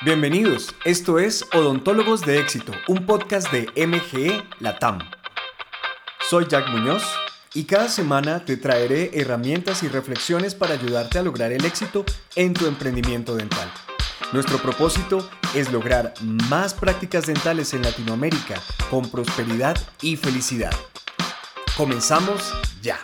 Bienvenidos, esto es Odontólogos de Éxito, un podcast de MGE Latam. Soy Jack Muñoz y cada semana te traeré herramientas y reflexiones para ayudarte a lograr el éxito en tu emprendimiento dental. Nuestro propósito es lograr más prácticas dentales en Latinoamérica con prosperidad y felicidad. Comenzamos ya.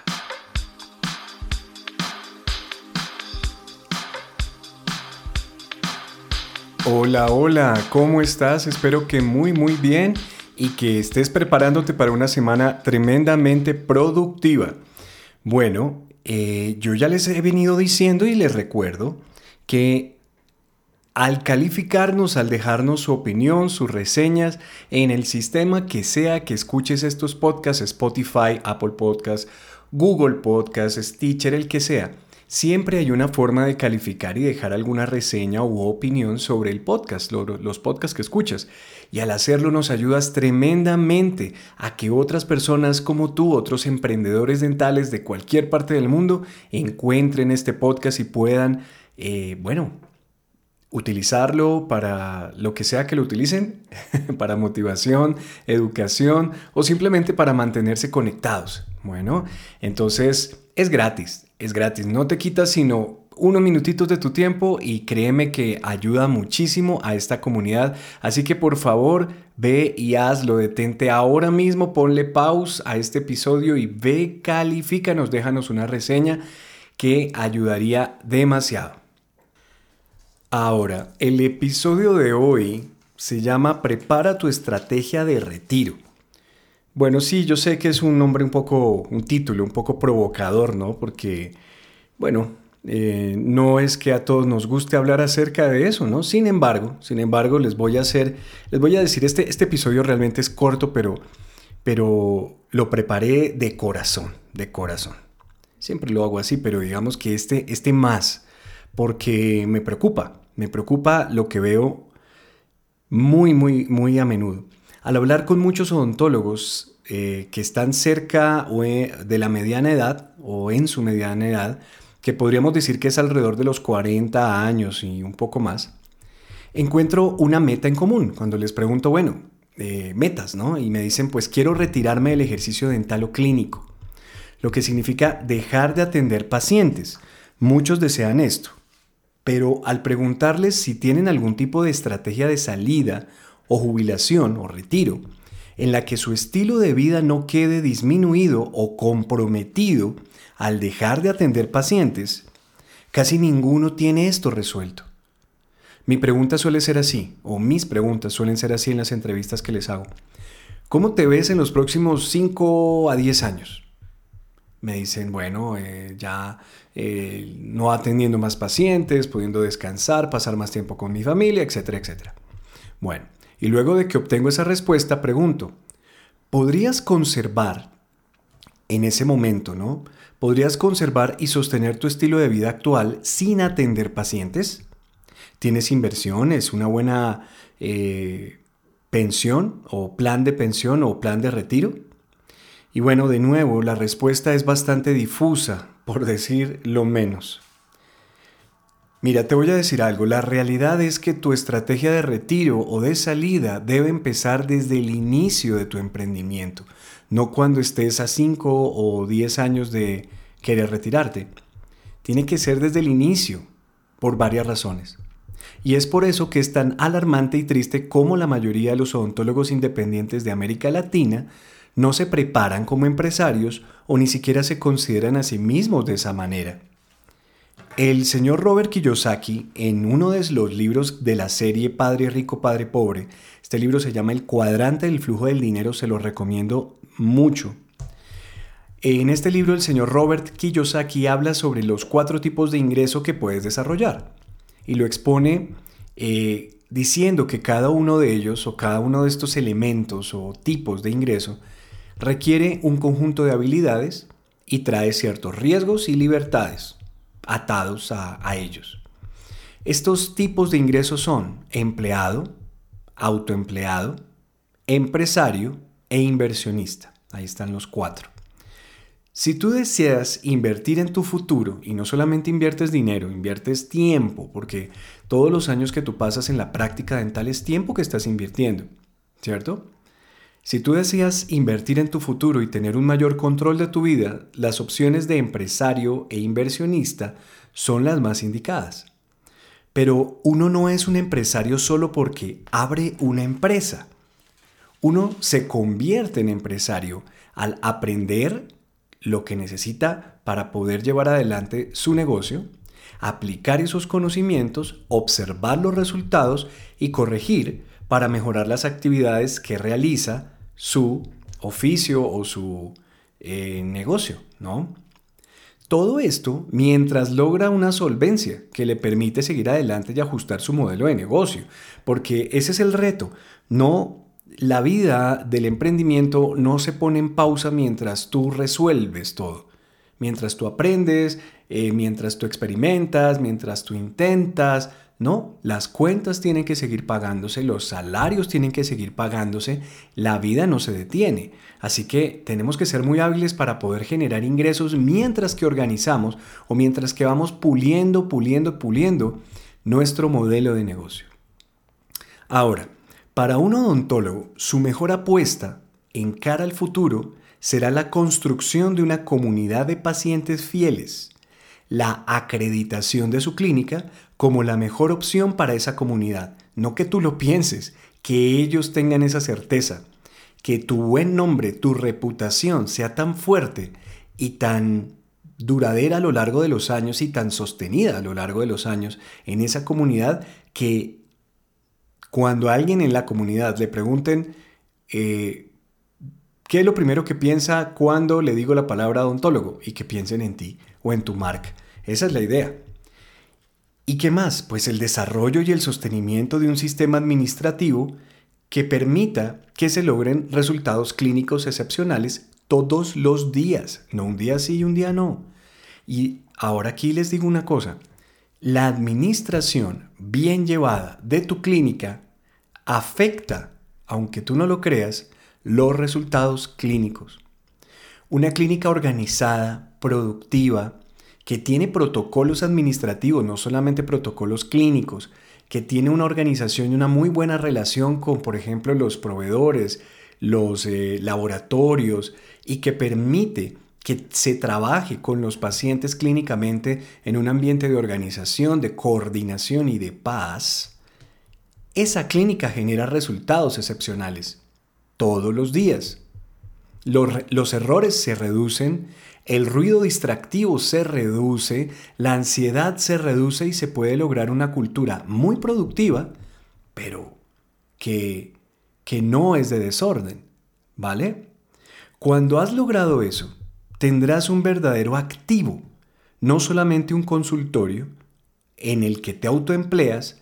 Hola, hola, ¿cómo estás? Espero que muy, muy bien y que estés preparándote para una semana tremendamente productiva. Bueno, eh, yo ya les he venido diciendo y les recuerdo que al calificarnos, al dejarnos su opinión, sus reseñas en el sistema que sea que escuches estos podcasts, Spotify, Apple Podcasts, Google Podcasts, Stitcher, el que sea, Siempre hay una forma de calificar y dejar alguna reseña u opinión sobre el podcast, los podcasts que escuchas. Y al hacerlo nos ayudas tremendamente a que otras personas como tú, otros emprendedores dentales de cualquier parte del mundo, encuentren este podcast y puedan, eh, bueno, utilizarlo para lo que sea que lo utilicen, para motivación, educación o simplemente para mantenerse conectados. Bueno, entonces es gratis, es gratis, no te quitas sino unos minutitos de tu tiempo y créeme que ayuda muchísimo a esta comunidad. Así que por favor ve y hazlo, detente ahora mismo, ponle pause a este episodio y ve, califícanos, déjanos una reseña que ayudaría demasiado. Ahora, el episodio de hoy se llama Prepara tu estrategia de retiro. Bueno, sí, yo sé que es un nombre un poco, un título un poco provocador, ¿no? Porque, bueno, eh, no es que a todos nos guste hablar acerca de eso, ¿no? Sin embargo, sin embargo, les voy a hacer, les voy a decir, este, este episodio realmente es corto, pero, pero lo preparé de corazón, de corazón. Siempre lo hago así, pero digamos que este, este más, porque me preocupa, me preocupa lo que veo muy, muy, muy a menudo. Al hablar con muchos odontólogos eh, que están cerca e, de la mediana edad o en su mediana edad, que podríamos decir que es alrededor de los 40 años y un poco más, encuentro una meta en común. Cuando les pregunto, bueno, eh, metas, ¿no? Y me dicen, pues quiero retirarme del ejercicio dental o clínico, lo que significa dejar de atender pacientes. Muchos desean esto, pero al preguntarles si tienen algún tipo de estrategia de salida o jubilación o retiro, en la que su estilo de vida no quede disminuido o comprometido al dejar de atender pacientes, casi ninguno tiene esto resuelto. Mi pregunta suele ser así, o mis preguntas suelen ser así en las entrevistas que les hago. ¿Cómo te ves en los próximos 5 a 10 años? Me dicen, bueno, eh, ya eh, no atendiendo más pacientes, pudiendo descansar, pasar más tiempo con mi familia, etcétera, etcétera. Bueno, y luego de que obtengo esa respuesta, pregunto, ¿podrías conservar en ese momento, ¿no? ¿Podrías conservar y sostener tu estilo de vida actual sin atender pacientes? ¿Tienes inversiones, una buena eh, pensión o plan de pensión o plan de retiro? Y bueno, de nuevo, la respuesta es bastante difusa, por decir lo menos. Mira, te voy a decir algo, la realidad es que tu estrategia de retiro o de salida debe empezar desde el inicio de tu emprendimiento, no cuando estés a 5 o 10 años de querer retirarte. Tiene que ser desde el inicio, por varias razones. Y es por eso que es tan alarmante y triste como la mayoría de los odontólogos independientes de América Latina no se preparan como empresarios o ni siquiera se consideran a sí mismos de esa manera. El señor Robert Kiyosaki, en uno de los libros de la serie Padre Rico, Padre Pobre, este libro se llama El cuadrante del flujo del dinero, se lo recomiendo mucho. En este libro el señor Robert Kiyosaki habla sobre los cuatro tipos de ingreso que puedes desarrollar y lo expone eh, diciendo que cada uno de ellos o cada uno de estos elementos o tipos de ingreso requiere un conjunto de habilidades y trae ciertos riesgos y libertades atados a, ellos. Estos tipos de ingresos son empleado, autoempleado, empresario e inversionista. Ahí están los cuatro. Si tú deseas invertir en tu futuro y no solamente inviertes dinero, inviertes tiempo, porque todos los años que tú pasas en la práctica dental es tiempo que estás invirtiendo, ¿cierto? Si tú deseas invertir en tu futuro y tener un mayor control de tu vida, las opciones de empresario e inversionista son las más indicadas. Pero uno no es un empresario solo porque abre una empresa. Uno se convierte en empresario al aprender lo que necesita para poder llevar adelante su negocio, aplicar esos conocimientos, observar los resultados y corregir para mejorar las actividades que realiza su oficio o su eh, negocio, ¿no? Todo esto mientras logra una solvencia que le permite seguir adelante y ajustar su modelo de negocio, porque ese es el reto. No la vida del emprendimiento no se pone en pausa mientras tú resuelves todo. Mientras tú aprendes, eh, mientras tú experimentas, mientras tú intentas. No, las cuentas tienen que seguir pagándose, los salarios tienen que seguir pagándose, la vida no se detiene. Así que tenemos que ser muy hábiles para poder generar ingresos mientras que organizamos o mientras que vamos puliendo, puliendo, puliendo nuestro modelo de negocio. Ahora, para un odontólogo, su mejor apuesta en cara al futuro será la construcción de una comunidad de pacientes fieles, la acreditación de su clínica como la mejor opción para esa comunidad. No que tú lo pienses, que ellos tengan esa certeza, que tu buen nombre, tu reputación sea tan fuerte y tan duradera a lo largo de los años y tan sostenida a lo largo de los años en esa comunidad que cuando a alguien en la comunidad le pregunten eh, qué es lo primero que piensa cuando le digo la palabra odontólogo y que piensen en ti o en tu marca. Esa es la idea. ¿Y qué más? Pues el desarrollo y el sostenimiento de un sistema administrativo que permita que se logren resultados clínicos excepcionales todos los días, no un día sí y un día no. Y ahora aquí les digo una cosa, la administración bien llevada de tu clínica afecta, aunque tú no lo creas, los resultados clínicos. Una clínica organizada, productiva, que tiene protocolos administrativos, no solamente protocolos clínicos, que tiene una organización y una muy buena relación con, por ejemplo, los proveedores, los eh, laboratorios, y que permite que se trabaje con los pacientes clínicamente en un ambiente de organización, de coordinación y de paz, esa clínica genera resultados excepcionales todos los días. Los, errores se reducen, el ruido distractivo se reduce, la ansiedad se reduce y se puede lograr una cultura muy productiva, pero que, que no es de desorden, ¿vale? Cuando has logrado eso, tendrás un verdadero activo, no solamente un consultorio en el que te autoempleas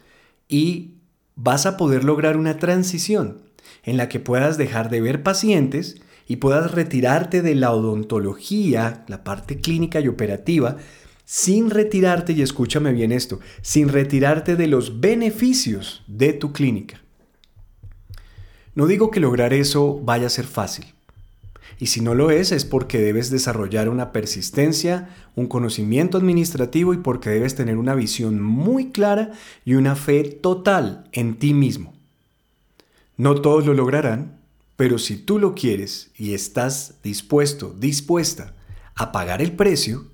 y vas a poder lograr una transición en la que puedas dejar de ver pacientes y puedas retirarte de la odontología, la parte clínica y operativa, sin retirarte, y escúchame bien esto, sin retirarte de los beneficios de tu clínica. No digo que lograr eso vaya a ser fácil, y si no lo es, es porque debes desarrollar una persistencia, un conocimiento administrativo y porque debes tener una visión muy clara y una fe total en ti mismo. No todos lo lograrán, pero si tú lo quieres y estás dispuesto, dispuesta a pagar el precio,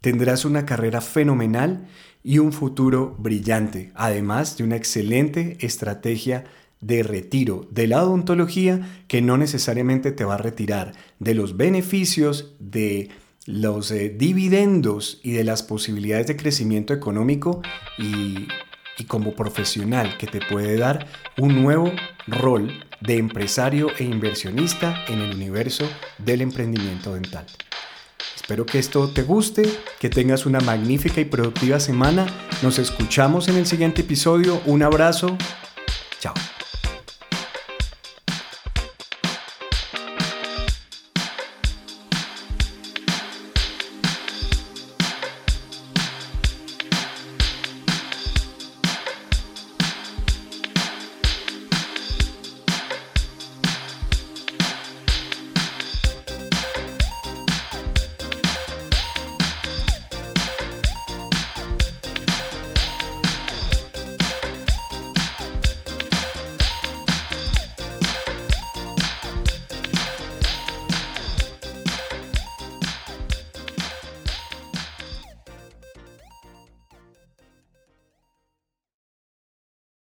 tendrás una carrera fenomenal y un futuro brillante, además de una excelente estrategia de retiro de la odontología que no necesariamente te va a retirar de los beneficios, de los eh, dividendos y de las posibilidades de crecimiento económico y, y como profesional que te puede dar un nuevo rol de empresario e inversionista en el universo del emprendimiento dental. Espero que esto te guste, que tengas una magnífica y productiva semana. Nos escuchamos en el siguiente episodio. Un abrazo,